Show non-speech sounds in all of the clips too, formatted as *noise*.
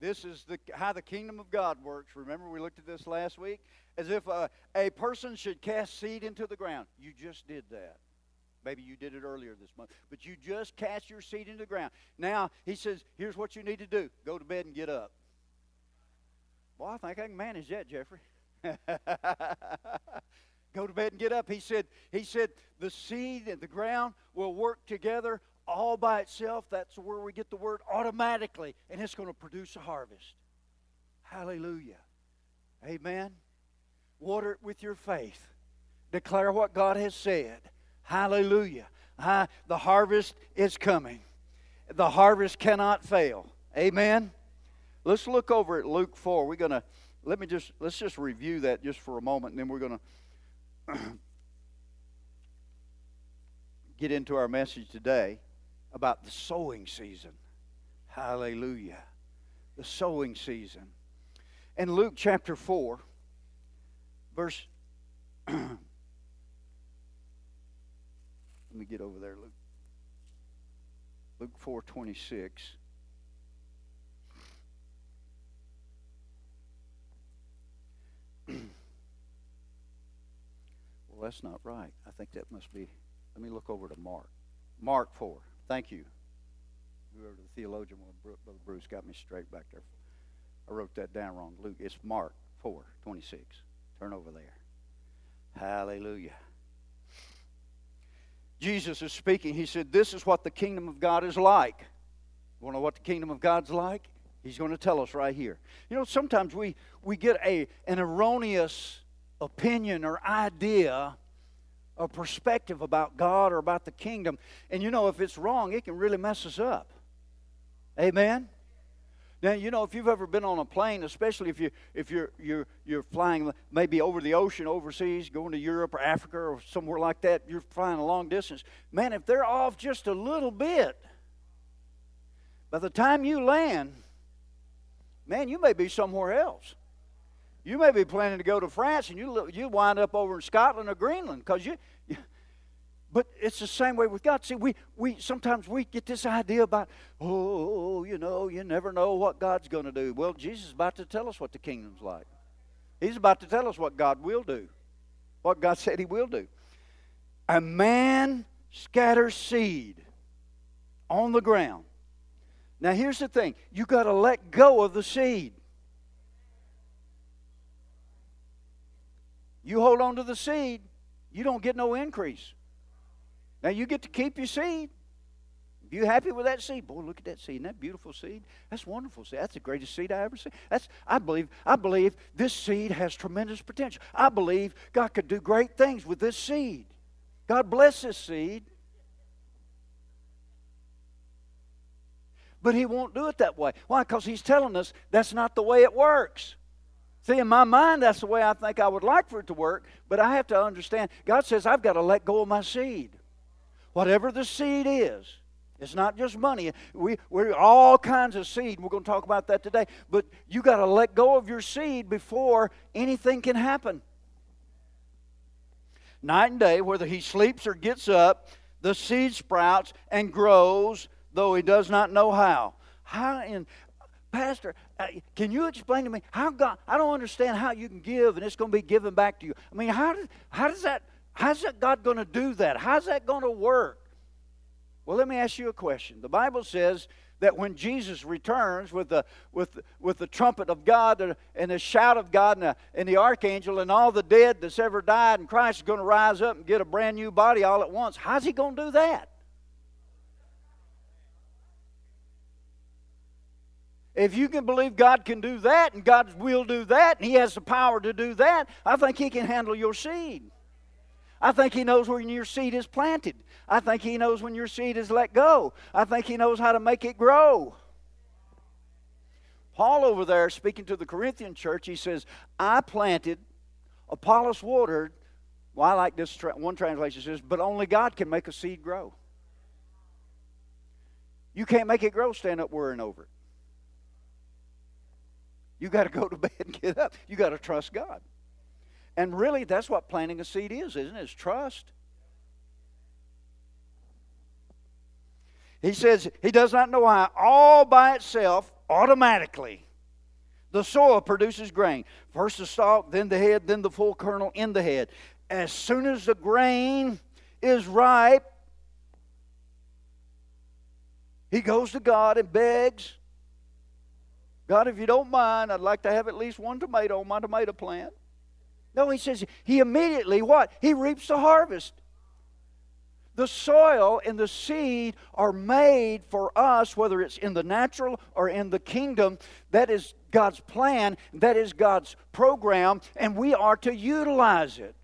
This is the, how the kingdom of God works. Remember, we looked at this last week? As if a, a person should cast seed into the ground. You just did that. Maybe you did it earlier this month. But you just cast your seed into the ground. Now, he says, here's what you need to do go to bed and get up. Well, I think I can manage that, Jeffrey. *laughs* go to bed and get up. He said, he said, the seed and the ground will work together all by itself. That's where we get the word automatically, and it's going to produce a harvest. Hallelujah. Amen. Water it with your faith. Declare what God has said. Hallelujah. Uh, the harvest is coming. The harvest cannot fail. Amen. Let's look over at Luke 4. We're going to let me just let's just review that just for a moment and then we're going to *clears throat* get into our message today about the sowing season. Hallelujah. The sowing season. In Luke chapter 4, verse. *clears throat* Let me get over there, Luke. Luke 4 26. *clears throat* well, that's not right. I think that must be. Let me look over to Mark. Mark 4. Thank you. Whoever the theologian was, Brother Bruce, got me straight back there. I wrote that down wrong. Luke, it's Mark 4 26. Turn over there. Hallelujah. Jesus is speaking. He said, This is what the kingdom of God is like. You want to know what the kingdom of God's like? He's going to tell us right here. You know, sometimes we, we get a, an erroneous opinion or idea or perspective about God or about the kingdom. And you know, if it's wrong, it can really mess us up. Amen? Now, you know, if you've ever been on a plane, especially if you if you're you're you're flying maybe over the ocean overseas, going to Europe or Africa or somewhere like that, you're flying a long distance. Man, if they're off just a little bit, by the time you land, man, you may be somewhere else. You may be planning to go to France, and you you wind up over in Scotland or Greenland because you but it's the same way with God. See, we, we sometimes we get this idea about, oh, you know, you never know what God's going to do. Well, Jesus is about to tell us what the kingdom's like. He's about to tell us what God will do, what God said He will do. A man scatters seed on the ground. Now, here's the thing you got to let go of the seed. You hold on to the seed, you don't get no increase. Now you get to keep your seed. If you happy with that seed, boy, look at that seed. Isn't that beautiful seed? That's wonderful seed. That's the greatest seed I ever seen. That's I believe, I believe this seed has tremendous potential. I believe God could do great things with this seed. God bless this seed. But he won't do it that way. Why? Because he's telling us that's not the way it works. See, in my mind, that's the way I think I would like for it to work, but I have to understand God says I've got to let go of my seed. Whatever the seed is, it's not just money. We, we're all kinds of seed. We're going to talk about that today. But you got to let go of your seed before anything can happen. Night and day, whether he sleeps or gets up, the seed sprouts and grows, though he does not know how. How in Pastor, uh, can you explain to me how God? I don't understand how you can give and it's going to be given back to you. I mean, how how does that? How's that God going to do that? How's that going to work? Well, let me ask you a question. The Bible says that when Jesus returns with the, with, with the trumpet of God and the shout of God and the, and the archangel and all the dead that's ever died, and Christ is going to rise up and get a brand new body all at once, how's he going to do that? If you can believe God can do that and God will do that and He has the power to do that, I think He can handle your seed. I think He knows when your seed is planted. I think He knows when your seed is let go. I think He knows how to make it grow. Paul over there, speaking to the Corinthian church, he says, I planted, Apollos watered. Well, I like this tra- one translation says, but only God can make a seed grow. You can't make it grow, stand up worrying over it. You got to go to *laughs* bed and get up. You got to trust God. And really, that's what planting a seed is, isn't it? It's trust. He says he does not know how all by itself, automatically, the soil produces grain. First the stalk, then the head, then the full kernel in the head. As soon as the grain is ripe, he goes to God and begs, God, if you don't mind, I'd like to have at least one tomato on my tomato plant. No, he says he immediately what? He reaps the harvest. The soil and the seed are made for us, whether it's in the natural or in the kingdom. That is God's plan, that is God's program, and we are to utilize it.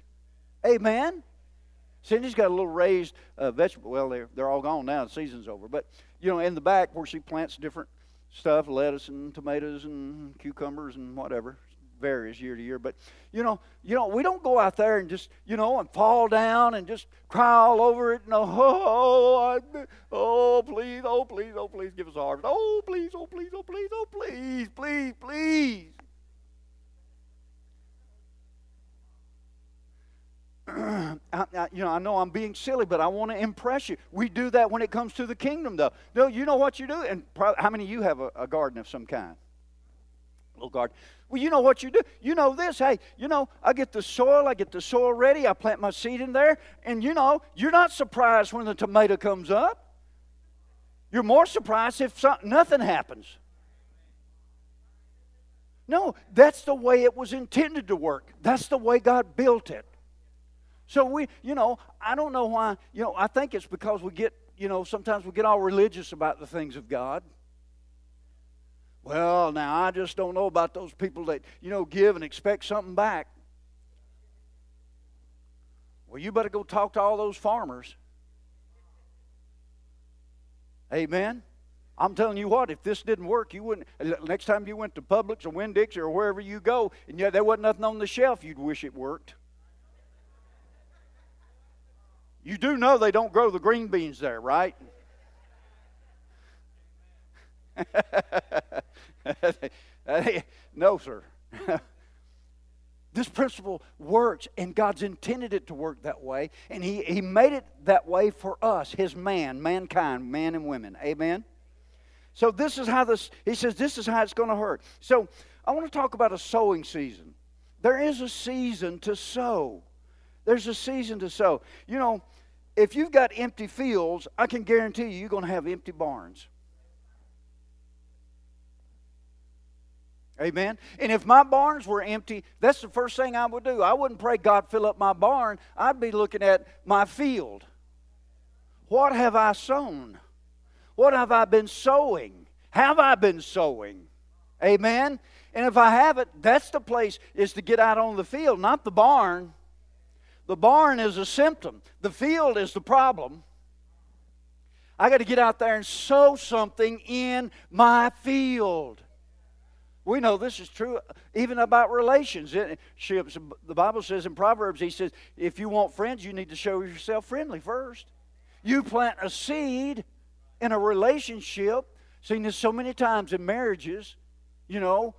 Amen? Cindy's got a little raised uh, vegetable. Well, they're, they're all gone now. The season's over. But, you know, in the back where she plants different stuff lettuce and tomatoes and cucumbers and whatever varies year to year. But you know, you know, we don't go out there and just you know and fall down and just cry all over it. No, oh, *laughs* oh, please, oh, please, oh, please, give us a harvest. Oh, please, oh, please, oh, please, oh, please, please, please. *clears throat* I, I, you know, I know I'm being silly, but I want to impress you. We do that when it comes to the kingdom, though. No, you know what you do, and probably, how many of you have a, a garden of some kind? little garden. Well, you know what you do. You know this. Hey, you know, I get the soil, I get the soil ready, I plant my seed in there, and you know, you're not surprised when the tomato comes up. You're more surprised if something, nothing happens. No, that's the way it was intended to work. That's the way God built it. So we, you know, I don't know why, you know, I think it's because we get, you know, sometimes we get all religious about the things of God. Well, now I just don't know about those people that, you know, give and expect something back. Well, you better go talk to all those farmers. Amen. I'm telling you what, if this didn't work, you wouldn't. Next time you went to Publix or Winn-Dixie or wherever you go, and yet there wasn't nothing on the shelf, you'd wish it worked. You do know they don't grow the green beans there, right? *laughs* *laughs* no, sir. *laughs* this principle works, and God's intended it to work that way, and he, he made it that way for us, His man, mankind, man and women. Amen? So, this is how this, He says, this is how it's going to hurt. So, I want to talk about a sowing season. There is a season to sow. There's a season to sow. You know, if you've got empty fields, I can guarantee you, you're going to have empty barns. Amen. And if my barns were empty, that's the first thing I would do. I wouldn't pray, God, fill up my barn. I'd be looking at my field. What have I sown? What have I been sowing? Have I been sowing? Amen. And if I haven't, that's the place is to get out on the field, not the barn. The barn is a symptom. The field is the problem. I got to get out there and sow something in my field. We know this is true uh, even about relationships. The Bible says in Proverbs, he says, if you want friends, you need to show yourself friendly first. You plant a seed in a relationship. Seen this so many times in marriages. You know,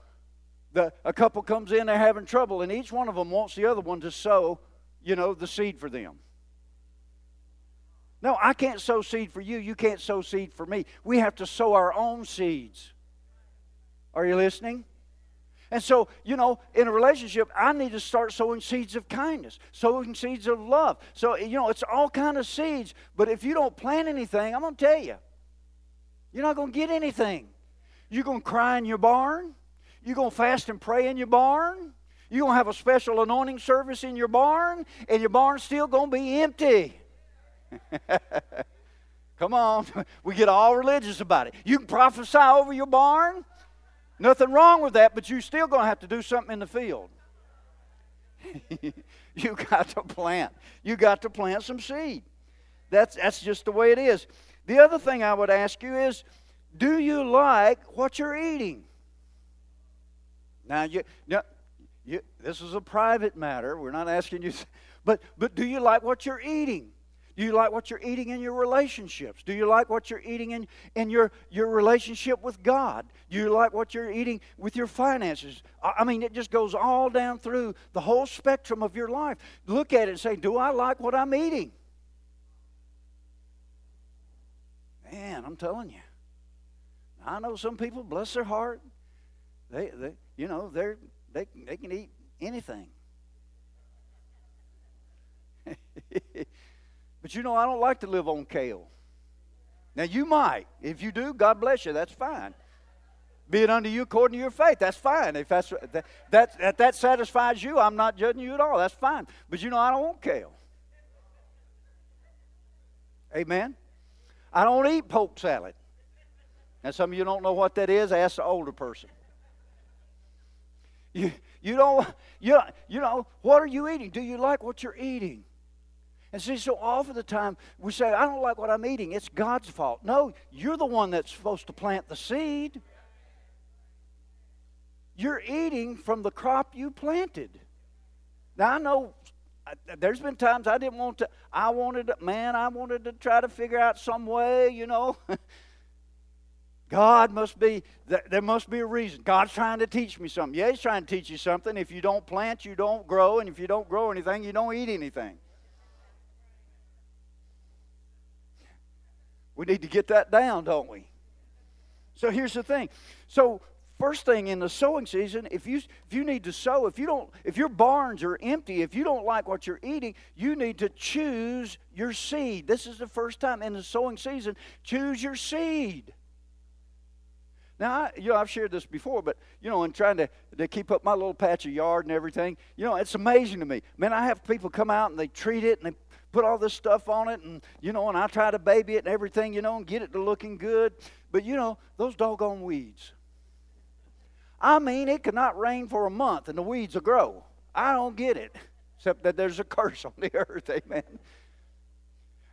the, a couple comes in, they're having trouble, and each one of them wants the other one to sow, you know, the seed for them. No, I can't sow seed for you. You can't sow seed for me. We have to sow our own seeds. Are you listening? And so, you know, in a relationship, I need to start sowing seeds of kindness, sowing seeds of love. So, you know, it's all kind of seeds. But if you don't plant anything, I'm going to tell you, you're not going to get anything. You're going to cry in your barn. You're going to fast and pray in your barn. You're going to have a special anointing service in your barn, and your barn's still going to be empty. *laughs* Come on. *laughs* We get all religious about it. You can prophesy over your barn. Nothing wrong with that, but you're still going to have to do something in the field. *laughs* you got to plant. You got to plant some seed. That's, that's just the way it is. The other thing I would ask you is do you like what you're eating? Now, you, you, you, this is a private matter. We're not asking you, *laughs* but, but do you like what you're eating? Do you like what you're eating in your relationships? Do you like what you're eating in, in your, your relationship with God? Do you like what you're eating with your finances? I mean, it just goes all down through the whole spectrum of your life. Look at it and say, Do I like what I'm eating? Man, I'm telling you. I know some people, bless their heart, they, they you know, they're, they, they can eat anything. *laughs* But you know, I don't like to live on kale. Now, you might. If you do, God bless you. That's fine. Be it unto you according to your faith. That's fine. If that's, that, that, that, that satisfies you, I'm not judging you at all. That's fine. But you know, I don't want kale. Amen? I don't eat poke salad. And some of you don't know what that is. Ask the older person. You, you don't, you, you know, what are you eating? Do you like what you're eating? And see, so often the time we say, I don't like what I'm eating. It's God's fault. No, you're the one that's supposed to plant the seed. You're eating from the crop you planted. Now, I know there's been times I didn't want to, I wanted, man, I wanted to try to figure out some way, you know. *laughs* God must be, there must be a reason. God's trying to teach me something. Yeah, He's trying to teach you something. If you don't plant, you don't grow. And if you don't grow anything, you don't eat anything. We need to get that down, don't we? So here's the thing. So first thing in the sowing season, if you if you need to sow, if you don't if your barns are empty, if you don't like what you're eating, you need to choose your seed. This is the first time in the sowing season, choose your seed. Now, I, you know, I've shared this before, but, you know, in trying to, to keep up my little patch of yard and everything, you know, it's amazing to me. Man, I have people come out and they treat it and they put all this stuff on it, and you know, and I try to baby it and everything, you know, and get it to looking good. But you know, those doggone weeds. I mean, it could not rain for a month and the weeds will grow. I don't get it, except that there's a curse on the *laughs* earth, amen.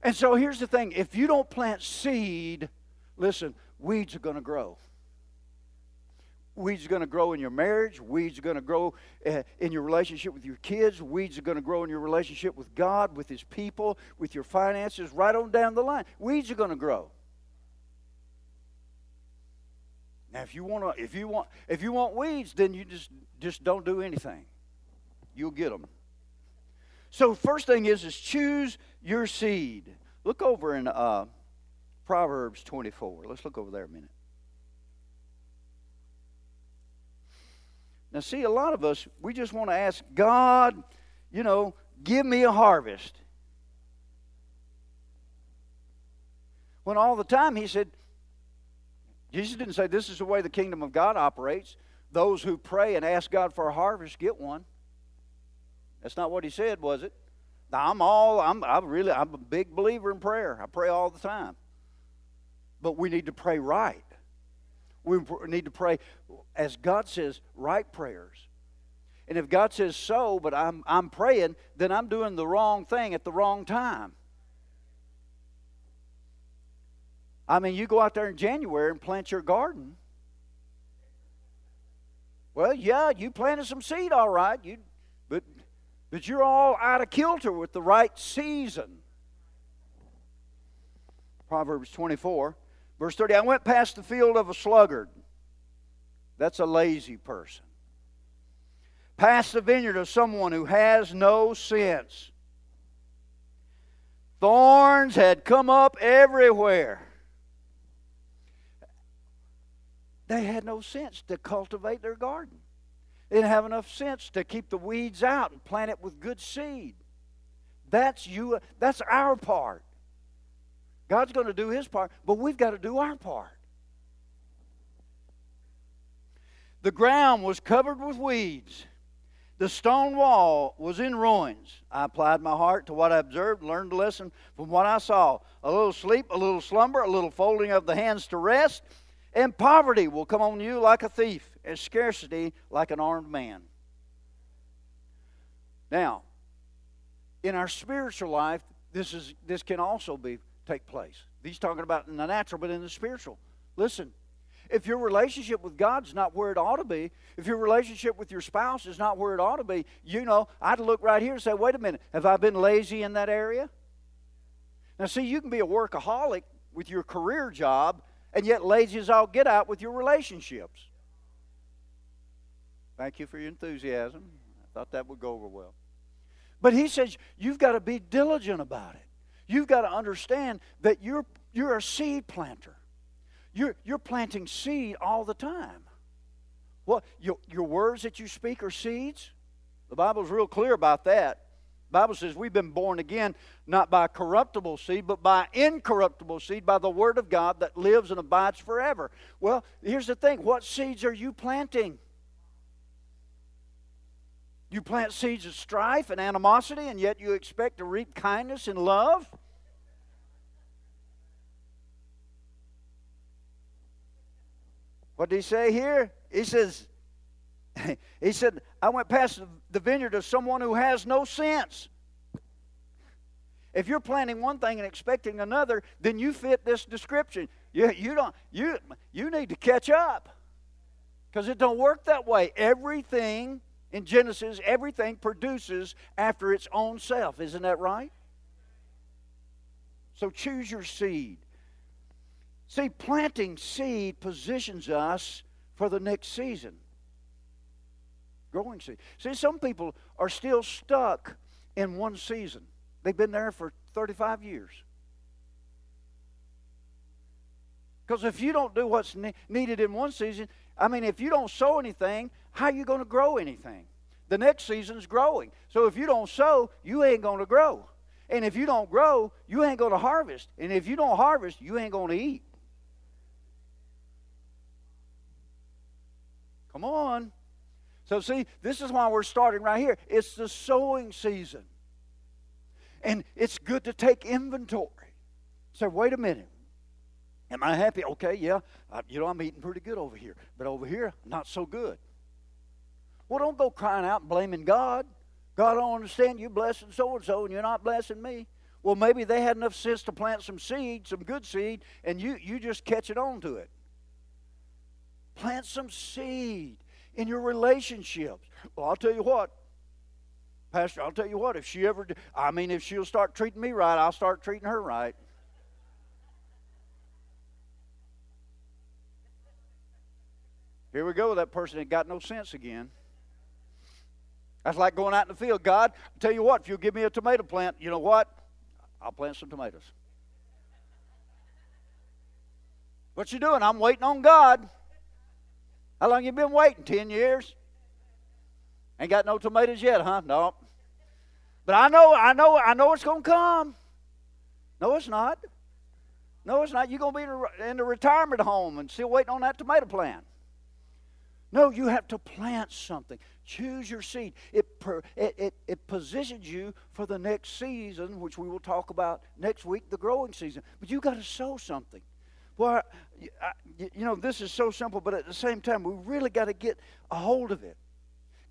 And so here's the thing if you don't plant seed, listen, weeds are going to grow. Weeds are going to grow in your marriage. Weeds are going to grow uh, in your relationship with your kids. Weeds are going to grow in your relationship with God, with His people, with your finances, right on down the line. Weeds are going to grow. Now, if you want to, if you want, if you want weeds, then you just just don't do anything. You'll get them. So, first thing is is choose your seed. Look over in uh, Proverbs 24. Let's look over there a minute. Now, see, a lot of us, we just want to ask God, you know, give me a harvest. When all the time he said, Jesus didn't say this is the way the kingdom of God operates. Those who pray and ask God for a harvest get one. That's not what he said, was it? Now, I'm all I'm I'm really I'm a big believer in prayer. I pray all the time. But we need to pray right. We need to pray, as God says, right prayers. And if God says so, but I'm, I'm praying, then I'm doing the wrong thing at the wrong time. I mean, you go out there in January and plant your garden. Well, yeah, you planted some seed, all right, you, but, but you're all out of kilter with the right season. Proverbs 24. Verse 30 I went past the field of a sluggard. That's a lazy person. Past the vineyard of someone who has no sense. Thorns had come up everywhere. They had no sense to cultivate their garden. They didn't have enough sense to keep the weeds out and plant it with good seed. That's you that's our part. God's going to do his part, but we've got to do our part. The ground was covered with weeds. The stone wall was in ruins. I applied my heart to what I observed, learned a lesson from what I saw. A little sleep, a little slumber, a little folding of the hands to rest, and poverty will come on you like a thief, and scarcity like an armed man. Now, in our spiritual life, this is this can also be take place. He's talking about in the natural, but in the spiritual. Listen, if your relationship with God's not where it ought to be, if your relationship with your spouse is not where it ought to be, you know, I'd look right here and say, wait a minute, have I been lazy in that area? Now, see, you can be a workaholic with your career job and yet lazy as all get out with your relationships. Thank you for your enthusiasm. I thought that would go over well. But he says you've got to be diligent about it. You've got to understand that you're, you're a seed planter. You're, you're planting seed all the time. Well, your, your words that you speak are seeds. The Bible's real clear about that. The Bible says we've been born again not by corruptible seed, but by incorruptible seed, by the Word of God that lives and abides forever. Well, here's the thing what seeds are you planting? You plant seeds of strife and animosity, and yet you expect to reap kindness and love? What did he say here? He says, *laughs* he said, I went past the vineyard of someone who has no sense. If you're planting one thing and expecting another, then you fit this description. You, you, don't, you, you need to catch up because it don't work that way. Everything in Genesis, everything produces after its own self. Isn't that right? So choose your seed. See, planting seed positions us for the next season. Growing seed. See, some people are still stuck in one season. They've been there for 35 years. Because if you don't do what's ne- needed in one season, I mean, if you don't sow anything, how are you going to grow anything? The next season's growing. So if you don't sow, you ain't going to grow. And if you don't grow, you ain't going to harvest. And if you don't harvest, you ain't going to eat. Come on. So, see, this is why we're starting right here. It's the sowing season. And it's good to take inventory. So, wait a minute. Am I happy? Okay, yeah. Uh, you know, I'm eating pretty good over here. But over here, not so good. Well, don't go crying out and blaming God. God, I don't understand you blessing so and so, and you're not blessing me. Well, maybe they had enough sense to plant some seed, some good seed, and you, you just catch it on to it. Plant some seed in your relationships. Well, I'll tell you what, Pastor, I'll tell you what, if she ever, I mean, if she'll start treating me right, I'll start treating her right. Here we go, that person that got no sense again. That's like going out in the field. God, I'll tell you what, if you'll give me a tomato plant, you know what? I'll plant some tomatoes. What you doing? I'm waiting on God. How long you been waiting? Ten years? Ain't got no tomatoes yet, huh? No. But I know, I know, I know it's gonna come. No, it's not. No, it's not. You're gonna be in the retirement home and still waiting on that tomato plant. No, you have to plant something. Choose your seed. It, it, it, it, positions you for the next season, which we will talk about next week, the growing season. But you got to sow something. Well, you know, this is so simple, but at the same time, we really got to get a hold of it.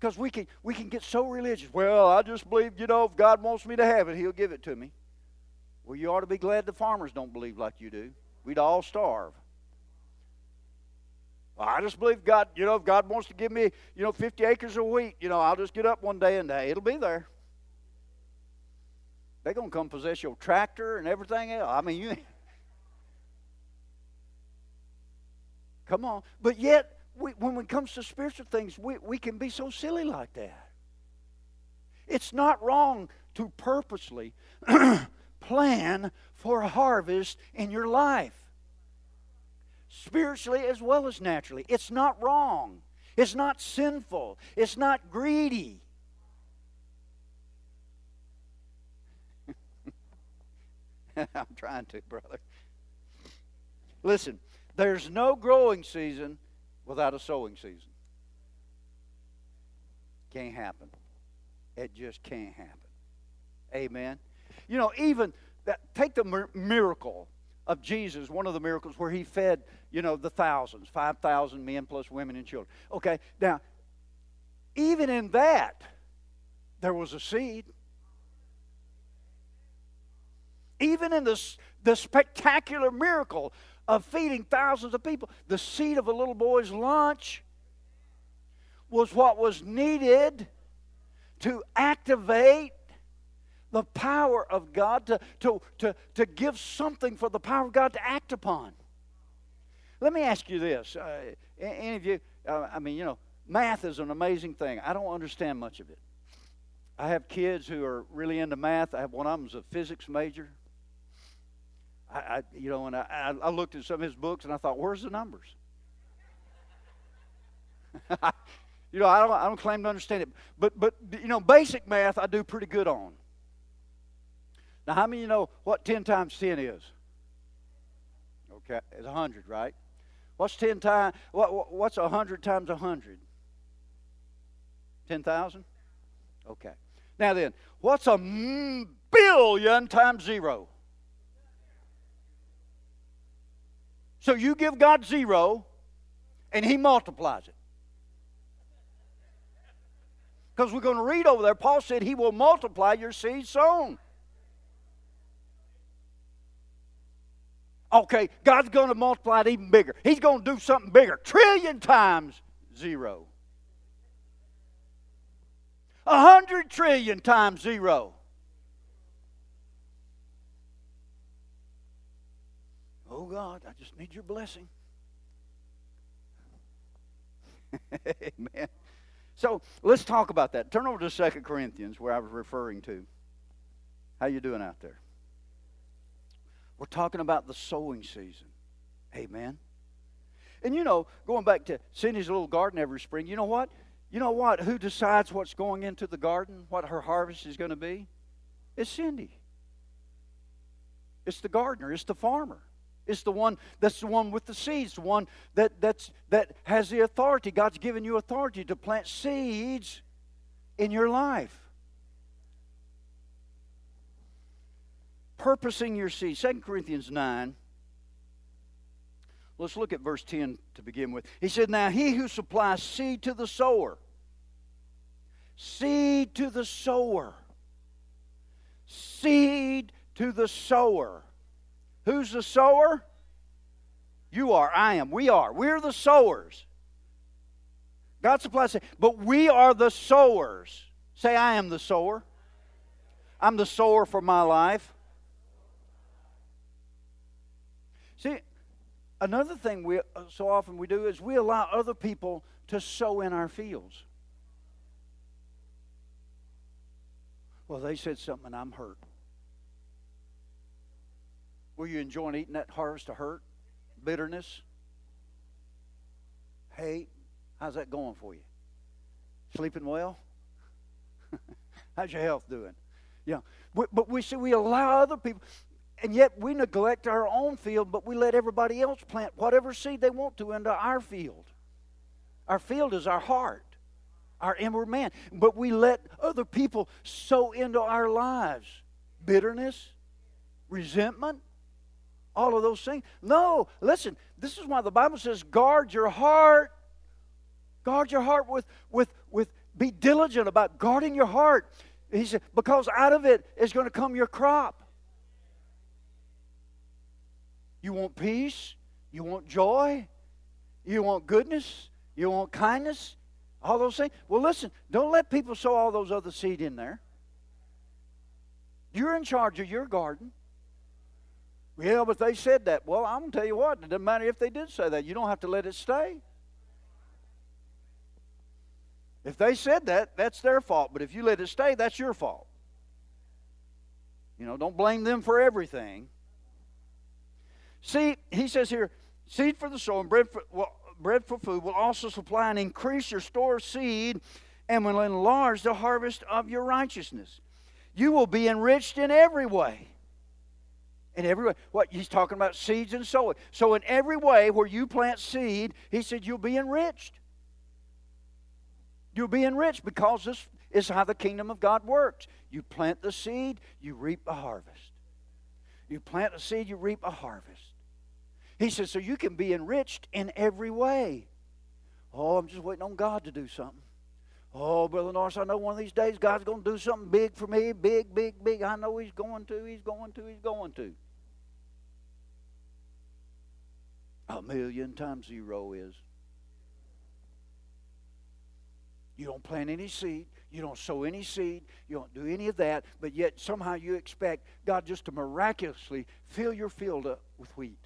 Because we can, we can get so religious. Well, I just believe, you know, if God wants me to have it, He'll give it to me. Well, you ought to be glad the farmers don't believe like you do. We'd all starve. I just believe God, you know, if God wants to give me, you know, 50 acres of wheat, you know, I'll just get up one day and hey, it'll be there. They're going to come possess your tractor and everything else. I mean, you. *laughs* Come on. But yet, we, when it comes to spiritual things, we, we can be so silly like that. It's not wrong to purposely *clears throat* plan for a harvest in your life spiritually as well as naturally. It's not wrong. It's not sinful. It's not greedy. *laughs* I'm trying to, brother. Listen, there's no growing season without a sowing season. Can't happen. It just can't happen. Amen. You know, even that, take the miracle of Jesus, one of the miracles where he fed, you know, the thousands, 5,000 men plus women and children. Okay, now, even in that, there was a seed. Even in this, the spectacular miracle of feeding thousands of people. The seed of a little boy's lunch was what was needed to activate the power of God, to, to, to, to give something for the power of God to act upon. Let me ask you this. Uh, any of you, uh, I mean, you know, math is an amazing thing. I don't understand much of it. I have kids who are really into math. I have one of them's a physics major. I, I you know, and I, I looked at some of his books and I thought, where's the numbers? *laughs* you know, I don't, I don't claim to understand it, but but you know, basic math I do pretty good on. Now, how many of you know what ten times ten is? Okay, it's hundred, right? What's ten times? What, what's a hundred times a hundred? Ten thousand. Okay. Now then, what's a billion times zero? So you give God zero, and He multiplies it. Because we're going to read over there, Paul said He will multiply your seed sown. Okay, God's going to multiply it even bigger. He's going to do something bigger. Trillion times zero. A hundred trillion times zero. Oh God, I just need your blessing. *laughs* Amen. So let's talk about that. Turn over to Second Corinthians, where I was referring to. How you doing out there? We're talking about the sowing season. Amen. And you know, going back to Cindy's little garden every spring, you know what? You know what? Who decides what's going into the garden, what her harvest is going to be? It's Cindy. It's the gardener, it's the farmer. It's the one that's the one with the seeds, the one that, that's, that has the authority. God's given you authority to plant seeds in your life. Purposing your seed. 2 Corinthians 9. Let's look at verse 10 to begin with. He said, Now he who supplies seed to the sower, seed to the sower, seed to the sower. Who's the sower? You are, I am, we are. We're the sowers. God supplies, seed, but we are the sowers. Say, I am the sower. I'm the sower for my life. See, another thing we uh, so often we do is we allow other people to sow in our fields. Well, they said something and I'm hurt. Were you enjoying eating that harvest of hurt? Bitterness? Hate? How's that going for you? Sleeping well? *laughs* How's your health doing? Yeah. But we see we allow other people. And yet we neglect our own field, but we let everybody else plant whatever seed they want to into our field. Our field is our heart, our inward man. But we let other people sow into our lives bitterness, resentment, all of those things. No, listen, this is why the Bible says guard your heart. Guard your heart with, with, with be diligent about guarding your heart. He said, because out of it is going to come your crop. You want peace? You want joy? You want goodness? You want kindness? All those things? Well, listen, don't let people sow all those other seed in there. You're in charge of your garden. Yeah, but they said that. Well, I'm going to tell you what, it doesn't matter if they did say that. You don't have to let it stay. If they said that, that's their fault. But if you let it stay, that's your fault. You know, don't blame them for everything. See, he says here, seed for the soul and bread for, well, bread for food will also supply and increase your store of seed and will enlarge the harvest of your righteousness. You will be enriched in every way. In every way. What he's talking about seeds and sowing. So in every way where you plant seed, he said you'll be enriched. You'll be enriched because this is how the kingdom of God works. You plant the seed, you reap a harvest. You plant a seed, you reap a harvest. He says, so you can be enriched in every way. Oh, I'm just waiting on God to do something. Oh, Brother Norris, I know one of these days God's going to do something big for me. Big, big, big. I know He's going to. He's going to. He's going to. A million times zero is. You don't plant any seed. You don't sow any seed. You don't do any of that. But yet somehow you expect God just to miraculously fill your field up with wheat.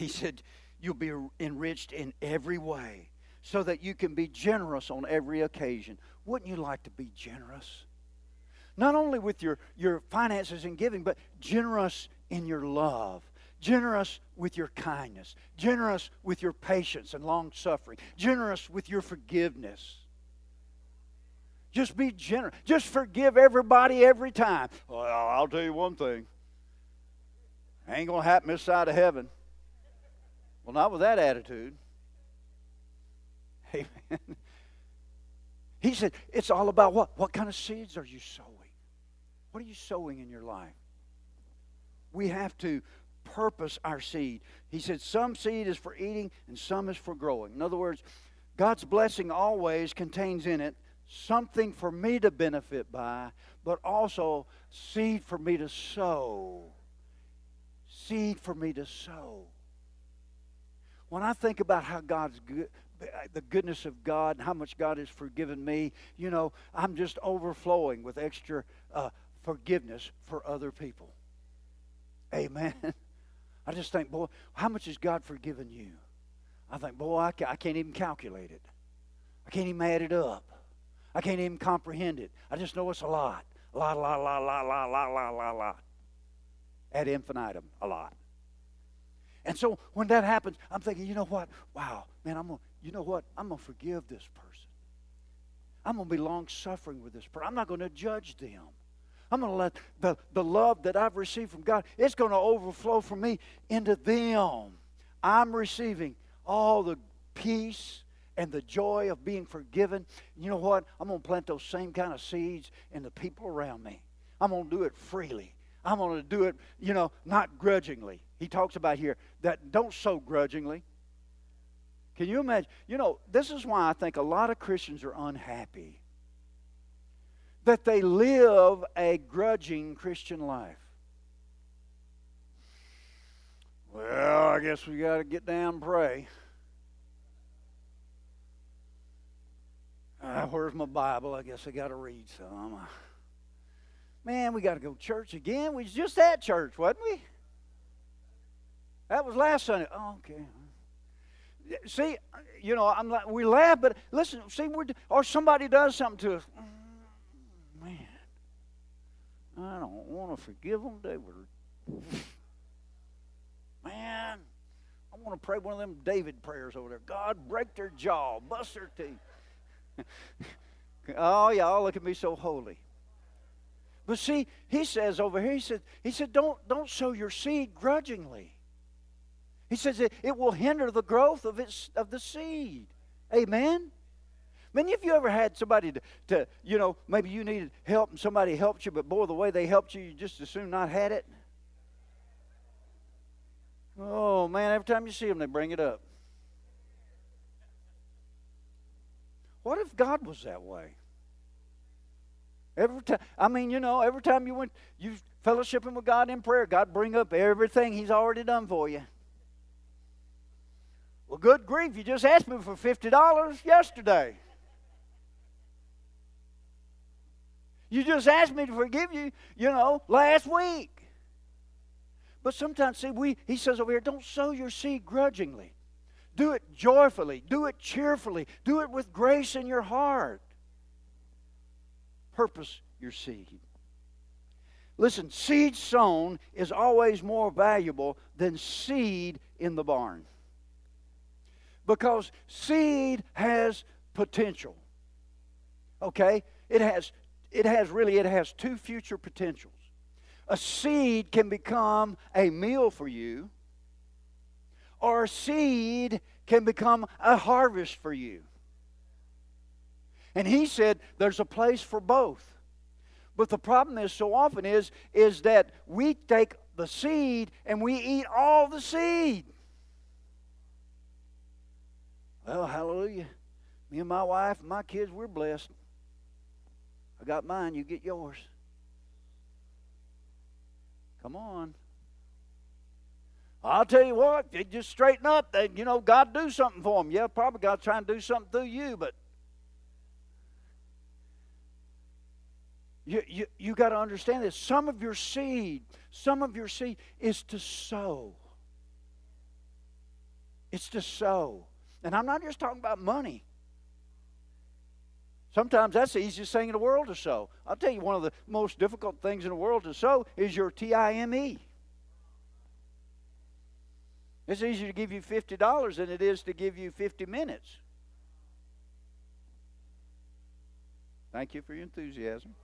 He said, You'll be enriched in every way so that you can be generous on every occasion. Wouldn't you like to be generous? Not only with your, your finances and giving, but generous in your love, generous with your kindness, generous with your patience and long suffering, generous with your forgiveness. Just be generous. Just forgive everybody every time. Well, I'll tell you one thing. Ain't to happen this side of heaven. Well, not with that attitude. Amen. *laughs* He said, it's all about what? What kind of seeds are you sowing? What are you sowing in your life? We have to purpose our seed. He said, some seed is for eating and some is for growing. In other words, God's blessing always contains in it something for me to benefit by, but also seed for me to sow. Seed for me to sow. When I think about how God's good, the goodness of God and how much God has forgiven me, you know, I'm just overflowing with extra uh, forgiveness for other people. Amen. *laughs* I just think, boy, how much has God forgiven you? I think, boy, I, ca- I can't even calculate it. I can't even add it up. I can't even comprehend it. I just know it's a lot. A lot, a lot, a lot, a lot, a lot, a lot, a lot, a. Ad infinitum, a lot. And so when that happens, I'm thinking, you know what? Wow, man, I'm gonna, you know what? I'm gonna forgive this person. I'm gonna be long suffering with this person. I'm not gonna judge them. I'm to let the, the love that I've received from God, it's to overflow from me into them. I'm receiving all the peace and the joy of being forgiven. You know what? I'm to plant those same kind of seeds in the people around me. I'm to do it freely. I'm to do it, you know, not grudgingly. He talks about here that don't sow grudgingly. Can you imagine? You know, this is why I think a lot of Christians are unhappy that they live a grudging Christian life. Well, I guess we got to get down and pray. Uh, where's my Bible? I guess I got to read some. Man, we got to go to church again. We was just at church, wasn't we? That was last Sunday. Oh, okay. See, you know, I'm like, we laugh, but listen, see, we're, or somebody does something to us. Mm, man. I don't want to forgive them. They were, man, I want to pray one of them David prayers over there. God, break their jaw, bust their teeth. oh, y'all oh, look at me so holy. But see, he says over here, he said, he said, don't, don't sow your seed grudgingly. He says it, it will hinder the growth of, its, of the seed. Amen? Many of you ever had somebody to, to, you know, maybe you needed help and somebody helped you, but boy, the way they helped you, you just as soon not had it? Oh, man, every time you see them, they bring it up. What if God was that way? Every time, I mean, you know, every time you went, you fellowshipping with God in prayer, God bring up everything He's already done for you. Well, good grief, you just asked me for $50 yesterday. You just asked me to forgive you, you know, last week. But sometimes, see, we, he says over here, don't sow your seed grudgingly. Do it joyfully. Do it cheerfully. Do it with grace in your heart. Purpose your seed. Listen, seed sown is always more valuable than seed in the barn. Because seed has potential. Okay? It has it has really it has two future potentials. A seed can become a meal for you, or a seed can become a harvest for you. And he said there's a place for both. But the problem is so often is is that we take the seed and we eat all the seed. Well, hallelujah. Me and my wife and my kids, we're blessed. I got mine, you get yours. Come on. I'll tell you what, they just straighten up. They, you know, God do something for them. Yeah, probably God's trying to do something through you, but you, you, you got to understand this. Some of your seed, some of your seed is to sow. It's to sow. And I'm not just talking about money. Sometimes that's the easiest thing in the world to sow. I'll tell you, one of the most difficult things in the world to sow is your TIME. It's easier to give you $50 than it is to give you 50 minutes. Thank you for your enthusiasm.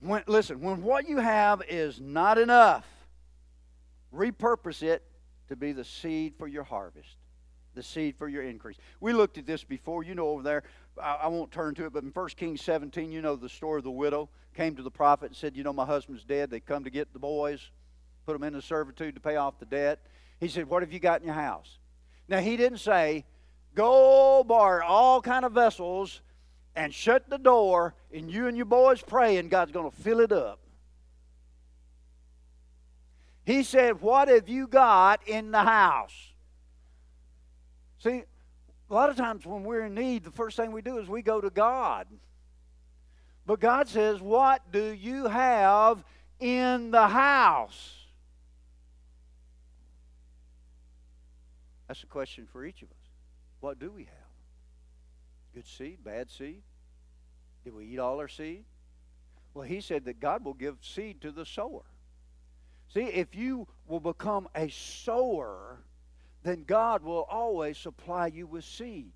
When, listen, when what you have is not enough, repurpose it to be the seed for your harvest, the seed for your increase. We looked at this before. You know, over there, I, I won't turn to it, but in 1 Kings 17, you know the story of the widow came to the prophet and said, You know, my husband's dead. They come to get the boys put them into servitude to pay off the debt. He said, What have you got in your house? Now, he didn't say, Go borrow all kind of vessels and shut the door, and you and your boys pray, and God's going to fill it up. He said, What have you got in the house? See, a lot of times when we're in need, the first thing we do is we go to God. But God says, What do you have in the house? That's a question for each of us. What do we have? Good seed, bad seed? Did we eat all our seed? Well, he said that God will give seed to the sower. See, if you will become a sower, then God will always supply you with seed.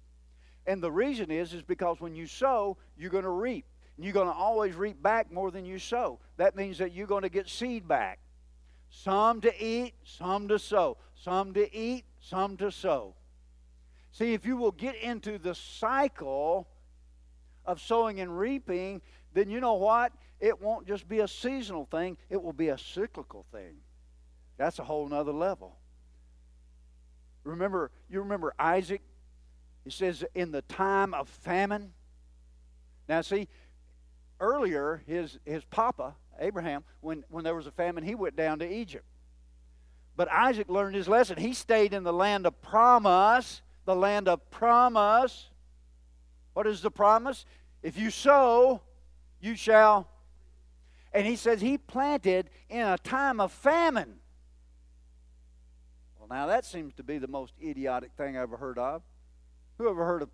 And the reason is is because when you sow, you're going to reap. And you're going to always reap back more than you sow. That means that you're going to get seed back. Some to eat, some to sow. Some to eat, some to sow. See, if you will get into the cycle of sowing and reaping, then you know what? It won't just be a seasonal thing, it will be a cyclical thing. That's a whole nother level. Remember, you remember Isaac? He says, in the time of famine. Now, see, earlier, his, his papa, Abraham, when, when there was a famine, he went down to Egypt. But Isaac learned his lesson. He stayed in the land of promise, the land of promise. What is the promise? If you sow, you shall. And he says he planted in a time of famine. Well, now that seems to be the most idiotic thing I ever heard of. Who ever heard of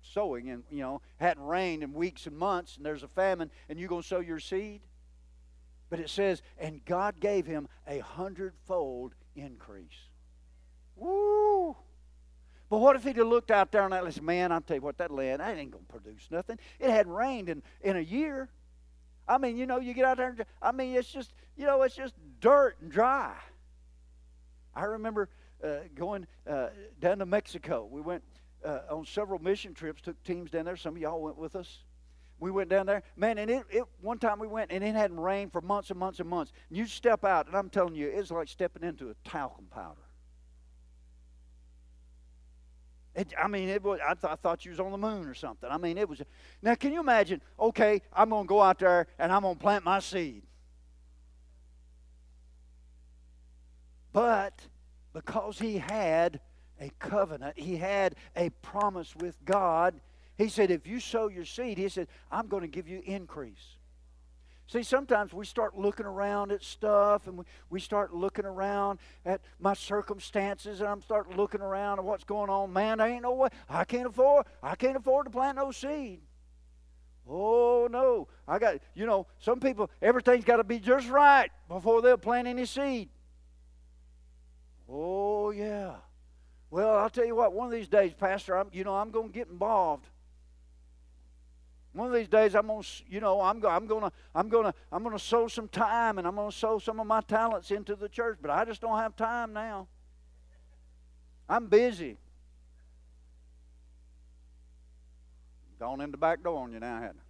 sowing and, you know, hadn't rained in weeks and months and there's a famine and you're going to sow your seed? But it says, and God gave him a hundredfold increase. Woo! But what if he'd have looked out there and said, man, I'll tell you what, that land, that ain't going to produce nothing. It hadn't rained in, in a year. I mean, you know, you get out there and, I mean, it's just, you know, it's just dirt and dry. I remember uh, going uh, down to Mexico. We went uh, on several mission trips, took teams down there. Some of y'all went with us. We went down there, man, and it, it one time we went and it hadn't rained for months and months and months. And you step out, and I'm telling you, it's like stepping into a talcum powder. It, I mean, it was. I, th- I, thought you was on the moon or something. I mean, it was. Now, can you imagine? Okay, I'm going to go out there and I'm going to plant my seed. But because he had a covenant, he had a promise with God, he said, if you sow your seed, he said, I'm going to give you increase. See, sometimes we start looking around at stuff and we, we start looking around at my circumstances and I'm start looking around at what's going on. Man, I ain't no way. I can't afford, I can't afford to plant no seed. Oh no. I got you know, some people everything's got to be just right before they'll plant any seed. Oh yeah. Well, I'll tell you what, one of these days, Pastor, I'm you know, I'm gonna get involved. One of these days, I'm gonna, you know, I'm, I'm gonna, I'm gonna, I'm gonna sow some time, and I'm gonna sow some of my talents into the church. But I just don't have time now. I'm busy. Gone in the back door on you now, hadn't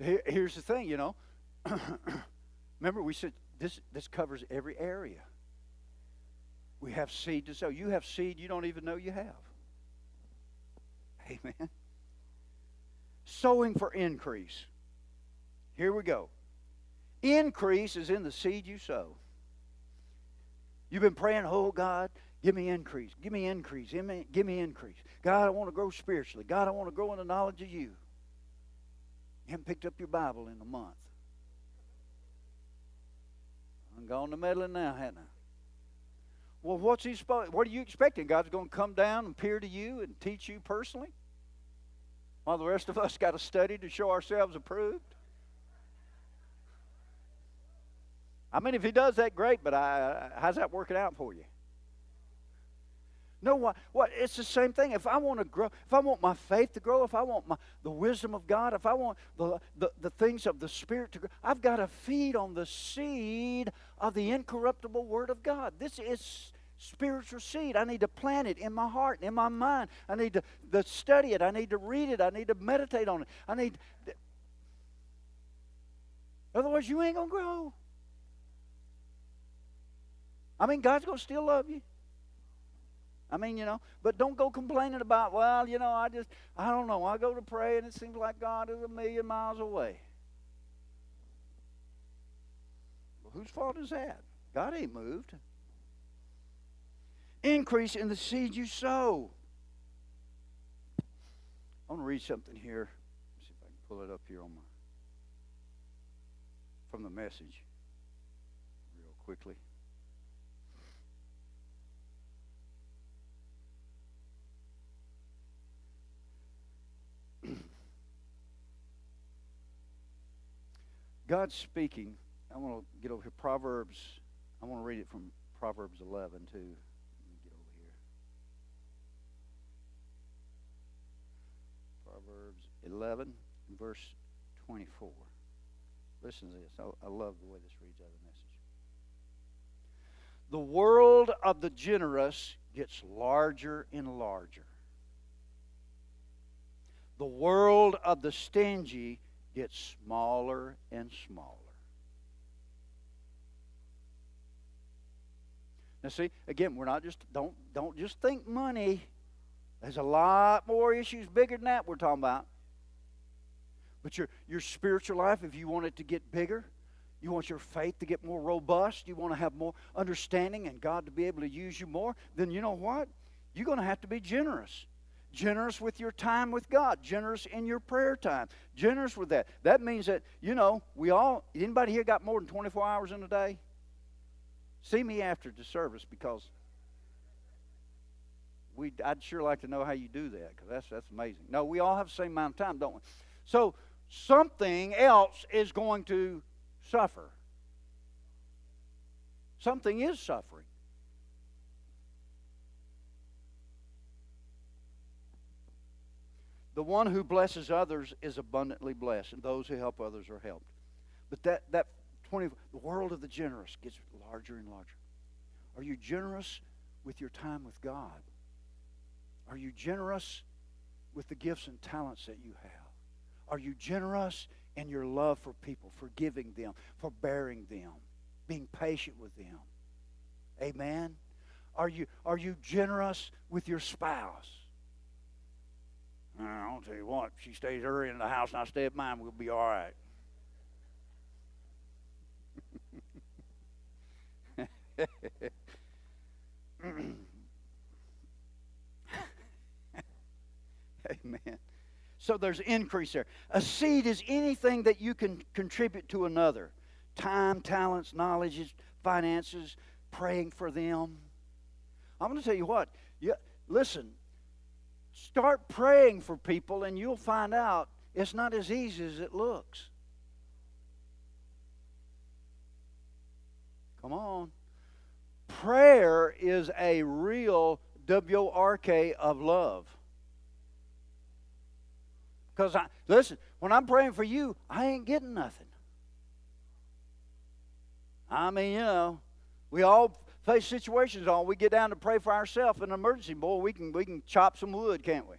I? Here's the thing, you know. *coughs* Remember, we said this. This covers every area. We have seed to sow. You have seed you don't even know you have. Amen. Sowing for increase. Here we go. Increase is in the seed you sow. You've been praying, oh God, give me increase, give me increase, give me, give me increase. God, I want to grow spiritually. God, I want to grow in the knowledge of you. You haven't picked up your Bible in a month. I'm gone to meddling now, hadn't I? Well, what's he supposed? What are you expecting? God's going to come down and appear to you and teach you personally, while the rest of us got to study to show ourselves approved. I mean, if he does that, great. But I, how's that working out for you? No, what, what? It's the same thing. If I want to grow, if I want my faith to grow, if I want my, the wisdom of God, if I want the, the, the things of the Spirit to grow, I've got to feed on the seed of the incorruptible Word of God. This is spiritual seed. I need to plant it in my heart and in my mind. I need to, to study it. I need to read it. I need to meditate on it. I need. Otherwise, you ain't going to grow. I mean, God's going to still love you. I mean, you know, but don't go complaining about, well, you know, I just, I don't know. I go to pray and it seems like God is a million miles away. Well, whose fault is that? God ain't moved. Increase in the seed you sow. I want to read something here. Let's see if I can pull it up here on my from the message real quickly. *clears throat* God's speaking. I want to get over here. Proverbs. I want to read it from Proverbs 11 too. Let me get over here. Proverbs 11, verse 24. Listen to this. I, I love the way this reads out of the message. The world of the generous gets larger and larger. The world of the stingy gets smaller and smaller. Now see, again, we're not just don't don't just think money. There's a lot more issues bigger than that we're talking about. But your your spiritual life, if you want it to get bigger, you want your faith to get more robust, you want to have more understanding and God to be able to use you more, then you know what? You're going to have to be generous generous with your time with God, generous in your prayer time, generous with that. That means that, you know, we all, anybody here got more than 24 hours in a day? See me after the service because we, I'd sure like to know how you do that because that's, that's amazing. No, we all have the same amount of time, don't we? So something else is going to suffer. Something is suffering. The one who blesses others is abundantly blessed, and those who help others are helped. But that, that 20, the world of the generous gets larger and larger. Are you generous with your time with God? Are you generous with the gifts and talents that you have? Are you generous in your love for people, forgiving them, forbearing them, being patient with them? Amen. Are you, are you generous with your spouse? I'll tell you what, she stays her in the house and I stay at mine, we'll be all right. *laughs* Amen. So there's increase there. A seed is anything that you can contribute to another time, talents, knowledge, finances, praying for them. I'm going to tell you what. You, listen, Start praying for people, and you'll find out it's not as easy as it looks. Come on. Prayer is a real WRK of love. Because I listen, when I'm praying for you, I ain't getting nothing. I mean, you know, we all face situations on, we get down to pray for ourselves in an emergency, boy, we can we can chop some wood, can't we?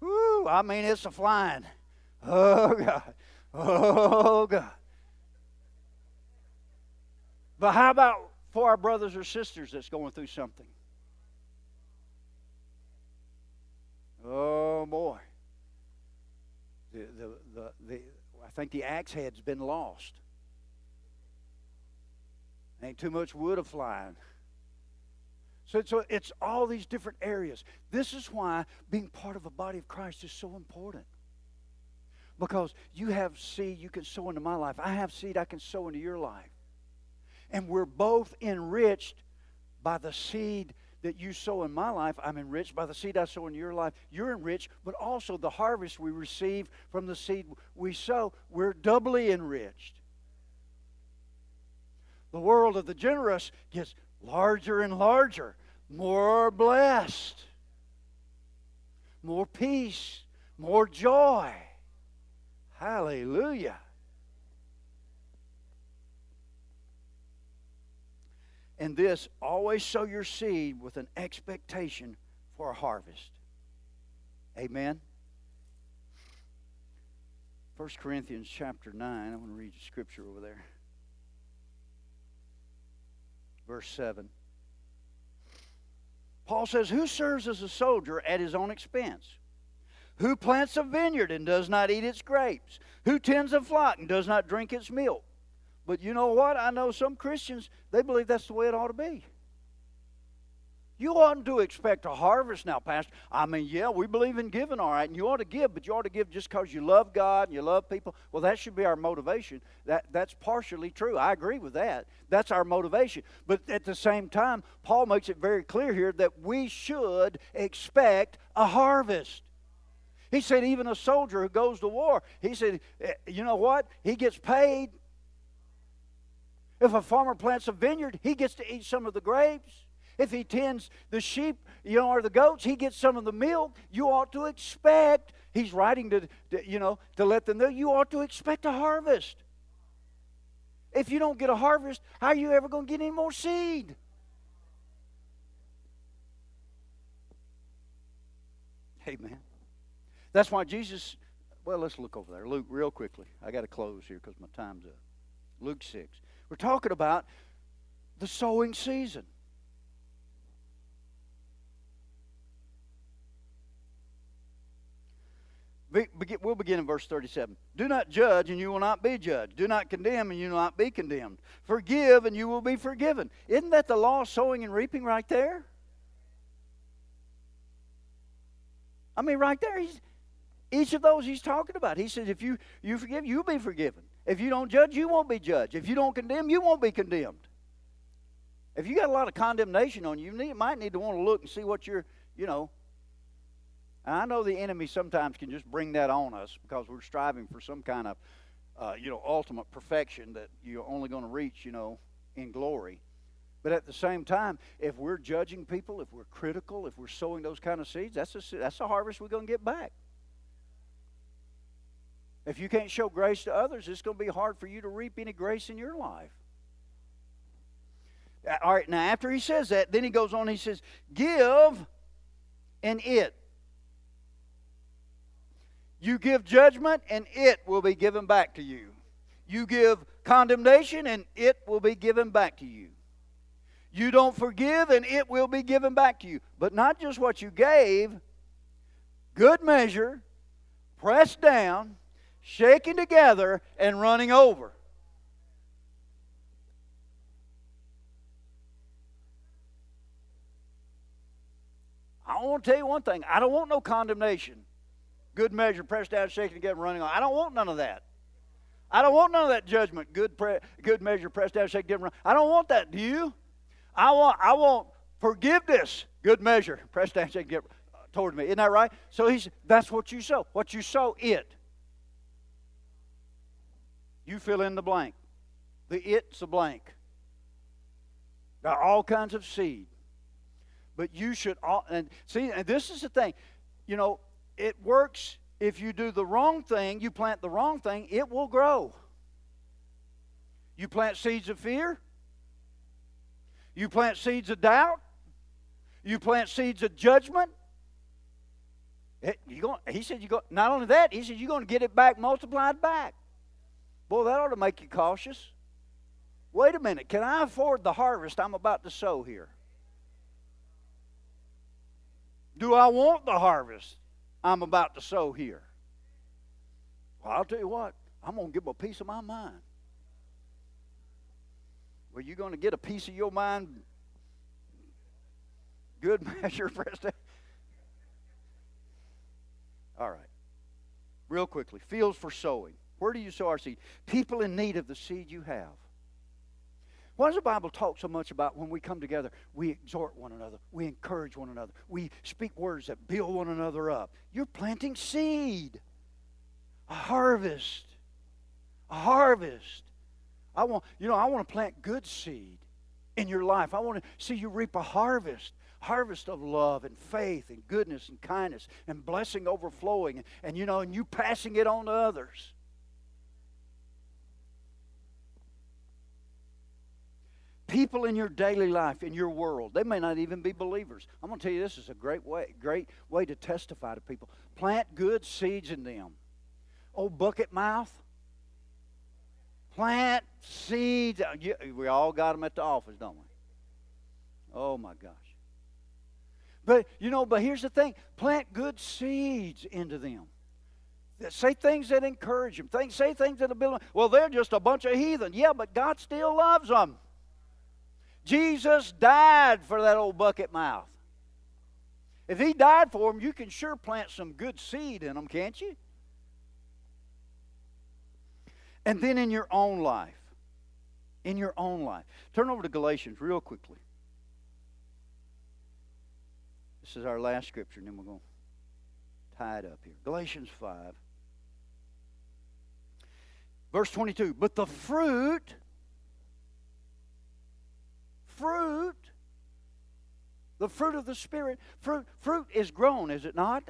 Whoo! I mean, it's a flying. Oh God! Oh God! But how about for our brothers or sisters that's going through something? Oh boy! The the the, the I think the axe head's been lost. Ain't too much wood a flying. So, so it's all these different areas. This is why being part of a body of Christ is so important. Because you have seed you can sow into my life. I have seed I can sow into your life. And we're both enriched by the seed that you sow in my life. I'm enriched by the seed I sow in your life. You're enriched, but also the harvest we receive from the seed we sow, we're doubly enriched. The world of the generous gets larger and larger, more blessed, more peace, more joy. Hallelujah. And this, always sow your seed with an expectation for a harvest. Amen. 1 Corinthians chapter 9. I want to read the scripture over there. Verse 7. Paul says, Who serves as a soldier at his own expense? Who plants a vineyard and does not eat its grapes? Who tends a flock and does not drink its milk? But you know what? I know some Christians, they believe that's the way it ought to be. You oughtn't to expect a harvest now, Pastor. I mean, yeah, we believe in giving, all right, and you ought to give, but you ought to give just because you love God and you love people. Well, that should be our motivation. That, that's partially true. I agree with that. That's our motivation. But at the same time, Paul makes it very clear here that we should expect a harvest. He said, even a soldier who goes to war, he said, eh, you know what? He gets paid. If a farmer plants a vineyard, he gets to eat some of the grapes. If he tends the sheep, you know, or the goats, he gets some of the milk. You ought to expect. He's writing to, to you know, to let them know you ought to expect a harvest. If you don't get a harvest, how are you ever going to get any more seed? Amen. That's why Jesus, well, let's look over there. Luke, real quickly. I got to close here because my time's up. Luke 6. We're talking about the sowing season. We'll begin in verse 37. Do not judge, and you will not be judged. Do not condemn, and you will not be condemned. Forgive, and you will be forgiven. Isn't that the law of sowing and reaping right there? I mean, right there, he's, each of those he's talking about. He says, if you, you forgive, you'll be forgiven. If you don't judge, you won't be judged. If you don't condemn, you won't be condemned. If you got a lot of condemnation on you, you need, might need to want to look and see what you're, you know, and I know the enemy sometimes can just bring that on us because we're striving for some kind of, uh, you know, ultimate perfection that you're only going to reach, you know, in glory. But at the same time, if we're judging people, if we're critical, if we're sowing those kind of seeds, that's a, that's a harvest we're going to get back. If you can't show grace to others, it's going to be hard for you to reap any grace in your life. Uh, all right, now after he says that, then he goes on, he says, Give and it you give judgment, and it will be given back to you. You give condemnation, and it will be given back to you. You don't forgive, and it will be given back to you. But not just what you gave, good measure, pressed down, shaken together, and running over. I want to tell you one thing I don't want no condemnation good measure, pressed down, shaken together, running on. I don't want none of that. I don't want none of that judgment. Good, pre- good measure, pressed down, shaken together. Running. I don't want that. Do you? I want, I want forgiveness. Good measure, pressed down, shaken together uh, toward me. Isn't that right? So he's that's what you sow. What you sow, it. You fill in the blank. The it's a blank. There are all kinds of seed. But you should all and see, and this is the thing. You know, it works if you do the wrong thing, you plant the wrong thing, it will grow. You plant seeds of fear, you plant seeds of doubt, you plant seeds of judgment. It, going, he said, you go, not only that, he said, you're going to get it back multiplied back. Boy, that ought to make you cautious. Wait a minute, can I afford the harvest I'm about to sow here? Do I want the harvest? I'm about to sow here. Well, I'll tell you what, I'm going to give them a piece of my mind. Well, you're going to get a piece of your mind, good *laughs* measure, pressed All right. Real quickly fields for sowing. Where do you sow our seed? People in need of the seed you have. Why does the Bible talk so much about when we come together, we exhort one another, we encourage one another, we speak words that build one another up? You're planting seed, a harvest, a harvest. I want, you know, I want to plant good seed in your life. I want to see you reap a harvest harvest of love and faith and goodness and kindness and blessing overflowing and, and you know and you passing it on to others people in your daily life in your world they may not even be believers i'm going to tell you this is a great way great way to testify to people plant good seeds in them Oh, bucket mouth plant seeds uh, we all got them at the office don't we oh my gosh but, you know, but here's the thing plant good seeds into them. Say things that encourage them. Think, say things that build them. Well, they're just a bunch of heathen. Yeah, but God still loves them. Jesus died for that old bucket mouth. If he died for them, you can sure plant some good seed in them, can't you? And then in your own life, in your own life. Turn over to Galatians real quickly. This is our last scripture, and then we're going to tie it up here. Galatians 5. Verse 22. But the fruit, fruit, the fruit of the Spirit, fruit, fruit is grown, is it not?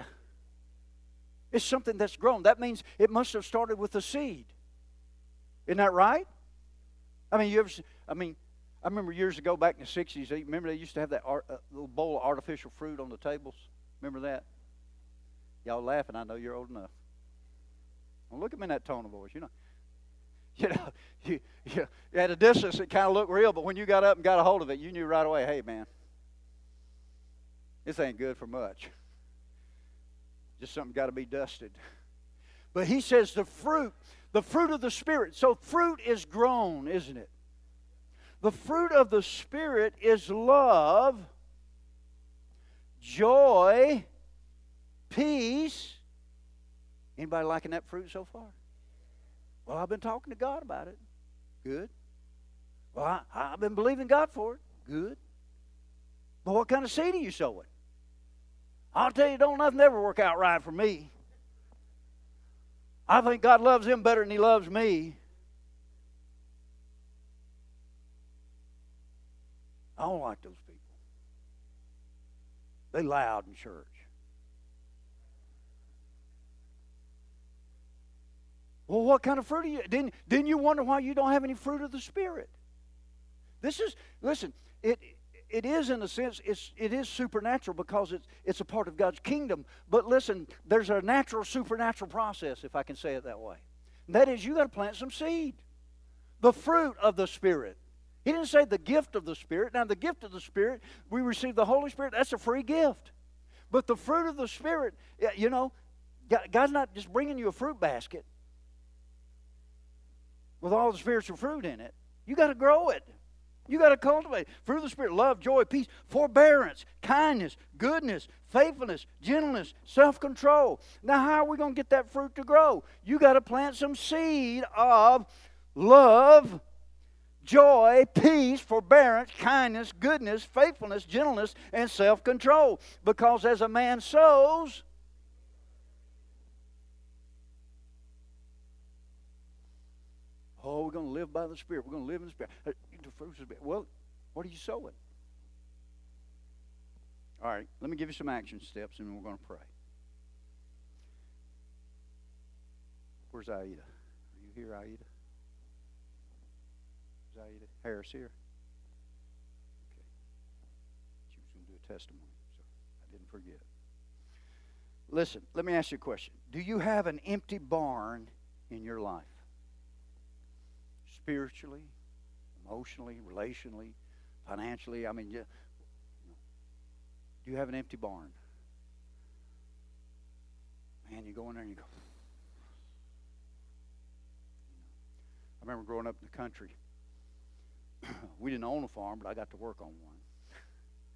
It's something that's grown. That means it must have started with a seed. Isn't that right? I mean, you ever? I mean, I remember years ago back in the 60s, remember they used to have that art, uh, little bowl of artificial fruit on the tables? Remember that? Y'all laughing, I know you're old enough. Well, look at me in that tone of voice, you know. *laughs* You know, you, you, at a distance it kind of looked real, but when you got up and got a hold of it, you knew right away, hey, man, this ain't good for much. Just something got to be dusted. But he says the fruit, the fruit of the Spirit. So fruit is grown, isn't it? The fruit of the Spirit is love, joy, peace. Anybody liking that fruit so far? Well, I've been talking to God about it. Good. Well, I, have been believing God for it. Good. But what kind of seed are you sowing? I'll tell you, don't nothing ever work out right for me. I think God loves him better than he loves me. I don't like those people. They loud in church. Well, what kind of fruit are you? Didn't, didn't you wonder why you don't have any fruit of the Spirit? This is, listen, it, it is in a sense, it's, it is supernatural because it's, it's a part of God's kingdom. But listen, there's a natural supernatural process, if I can say it that way. And that is, you got to plant some seed. The fruit of the Spirit. He didn't say the gift of the Spirit. Now, the gift of the Spirit, we receive the Holy Spirit, that's a free gift. But the fruit of the Spirit, you know, God's not just bringing you a fruit basket with all the spiritual fruit in it. You got to grow it. You got to cultivate fruit of the Spirit: love, joy, peace, forbearance, kindness, goodness, faithfulness, gentleness, self-control. Now, how are we going to get that fruit to grow? You got to plant some seed of love, joy, peace, forbearance, kindness, goodness, faithfulness, gentleness, and self control. Because as a man sows, oh, we're going to live by the Spirit. We're going to live in the Spirit. The fruits of the Spirit. Well, what are you sowing? All right, let me give you some action steps and we're going to pray. Where's Aida? Are you here, Aida? Is Aida Harris here? Okay. She was going to do a testimony, so I didn't forget. Listen, let me ask you a question. Do you have an empty barn in your life? Spiritually, emotionally, relationally, financially? I mean, you, do you have an empty barn? Man, you go in there and you go, I remember growing up in the country. *clears throat* we didn't own a farm, but I got to work on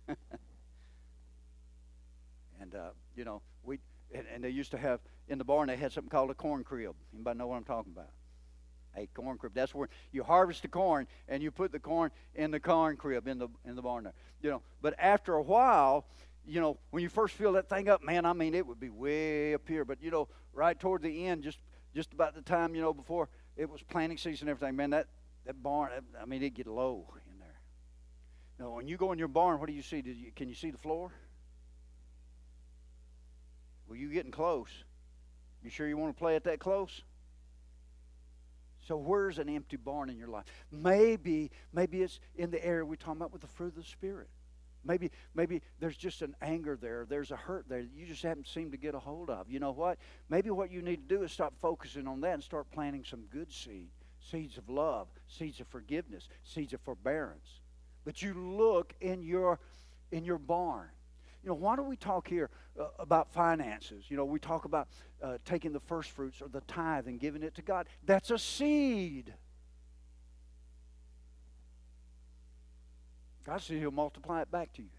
one. *laughs* and uh, you know, we and, and, they used to have in the barn they had something called a corn crib. Anybody know what I'm talking about? A corn crib. That's where you harvest the corn and you put the corn in the corn crib in the in the barn there. You know, but after a while, you know, when you first fill that thing up, man, I mean, it would be way up here. But you know, right toward the end, just just about the time you know before it was planting season and everything, man, that that barn, I mean, it get low in there. Now, when you go in your barn, what do you see? You, can you see the floor? Well, you getting close. You sure you want to play it that close? So where's an empty barn in your life? Maybe, maybe it's in the area we're talking about with the fruit of the Spirit. Maybe, maybe there's just an anger there. There's a hurt there that you just haven't seemed to get a hold of. You know what? Maybe what you need to do is stop focusing on that and start planting some good seed seeds of love, seeds of forgiveness, seeds of forbearance. But you look in your in your barn. You know, why do we talk here uh, about finances? You know, we talk about uh, taking the first fruits or the tithe and giving it to God. That's a seed. God said He'll multiply it back to you.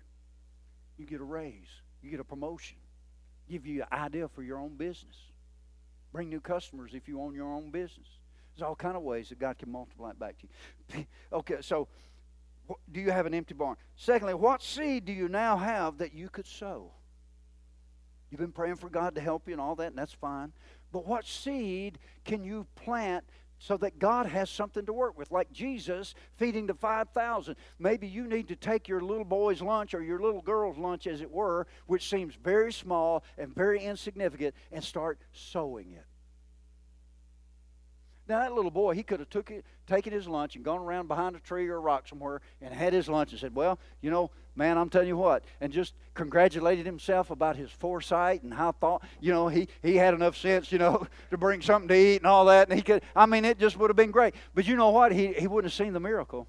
You get a raise, you get a promotion, give you an idea for your own business, bring new customers if you own your own business. There's all kind of ways that God can multiply it back to you. *laughs* okay, so do you have an empty barn? Secondly, what seed do you now have that you could sow? You've been praying for God to help you and all that, and that's fine. But what seed can you plant so that God has something to work with. Like Jesus feeding the 5,000. Maybe you need to take your little boy's lunch or your little girl's lunch, as it were, which seems very small and very insignificant, and start sowing it. Now that little boy, he could have took it, taken his lunch and gone around behind a tree or a rock somewhere and had his lunch and said, "Well, you know, man, I'm telling you what," and just congratulated himself about his foresight and how thought, you know, he he had enough sense, you know, *laughs* to bring something to eat and all that, and he could. I mean, it just would have been great. But you know what? He he wouldn't have seen the miracle.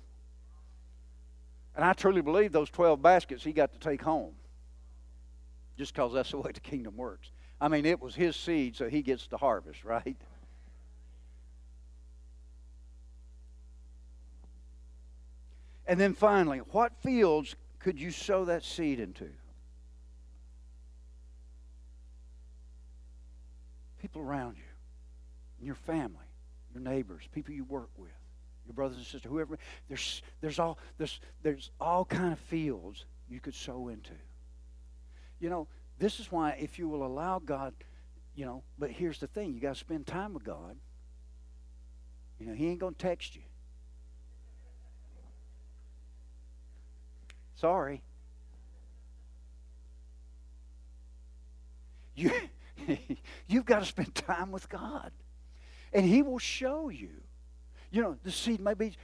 And I truly believe those 12 baskets he got to take home. Just because that's the way the kingdom works. I mean, it was his seed, so he gets the harvest, *laughs* right? And then finally, what fields could you sow that seed into? People around you, your family, your neighbors, people you work with, your brothers and sisters, whoever. There's, there's, all, there's, there's all kind of fields you could sow into. You know, this is why if you will allow God, you know, but here's the thing, you got to spend time with God. You know, he ain't going to text you. Sorry. You, *laughs* you've got to spend time with God. And He will show you. You know, the seed may be,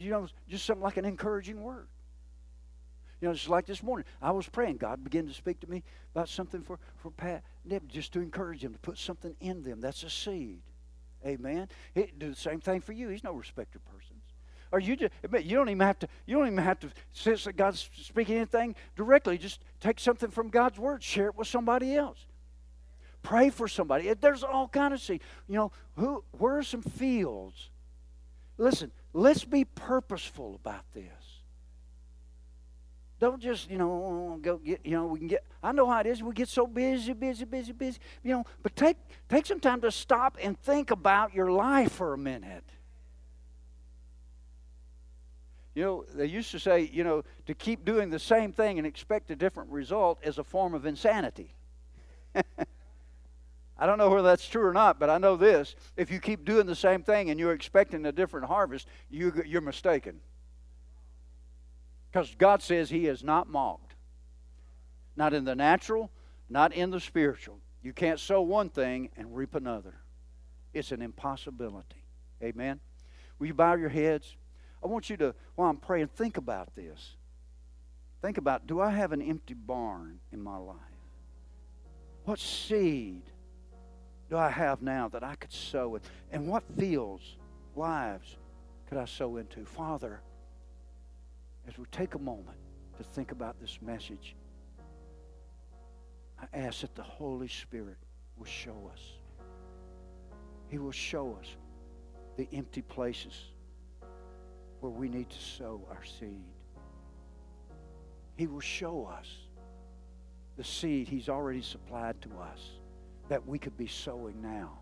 you know, just something like an encouraging word. You know, just like this morning, I was praying. God began to speak to me about something for, for Pat just to encourage him, to put something in them. That's a seed. Amen. He do the same thing for you. He's no respected person. Or you just you don't even have to you don't even have to sense that God's speaking anything directly. Just take something from God's word, share it with somebody else. Pray for somebody. There's all kind of see. You know, who where are some fields? Listen, let's be purposeful about this. Don't just, you know, oh, go get, you know, we can get, I know how it is. We get so busy, busy, busy, busy, you know, but take, take some time to stop and think about your life for a minute. You know, they used to say, you know, to keep doing the same thing and expect a different result is a form of insanity. *laughs* I don't know whether that's true or not, but I know this. If you keep doing the same thing and you're expecting a different harvest, you, you're mistaken. Because God says He is not mocked. Not in the natural, not in the spiritual. You can't sow one thing and reap another. It's an impossibility. Amen. Will you bow your heads? I want you to, while I'm praying, think about this. Think about do I have an empty barn in my life? What seed do I have now that I could sow it? And what fields, lives could I sow into? Father, as we take a moment to think about this message, I ask that the Holy Spirit will show us. He will show us the empty places where we need to sow our seed. He will show us the seed He's already supplied to us that we could be sowing now.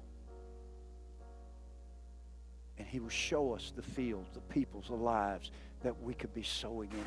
And He will show us the fields, the peoples, the lives that we could be sowing into.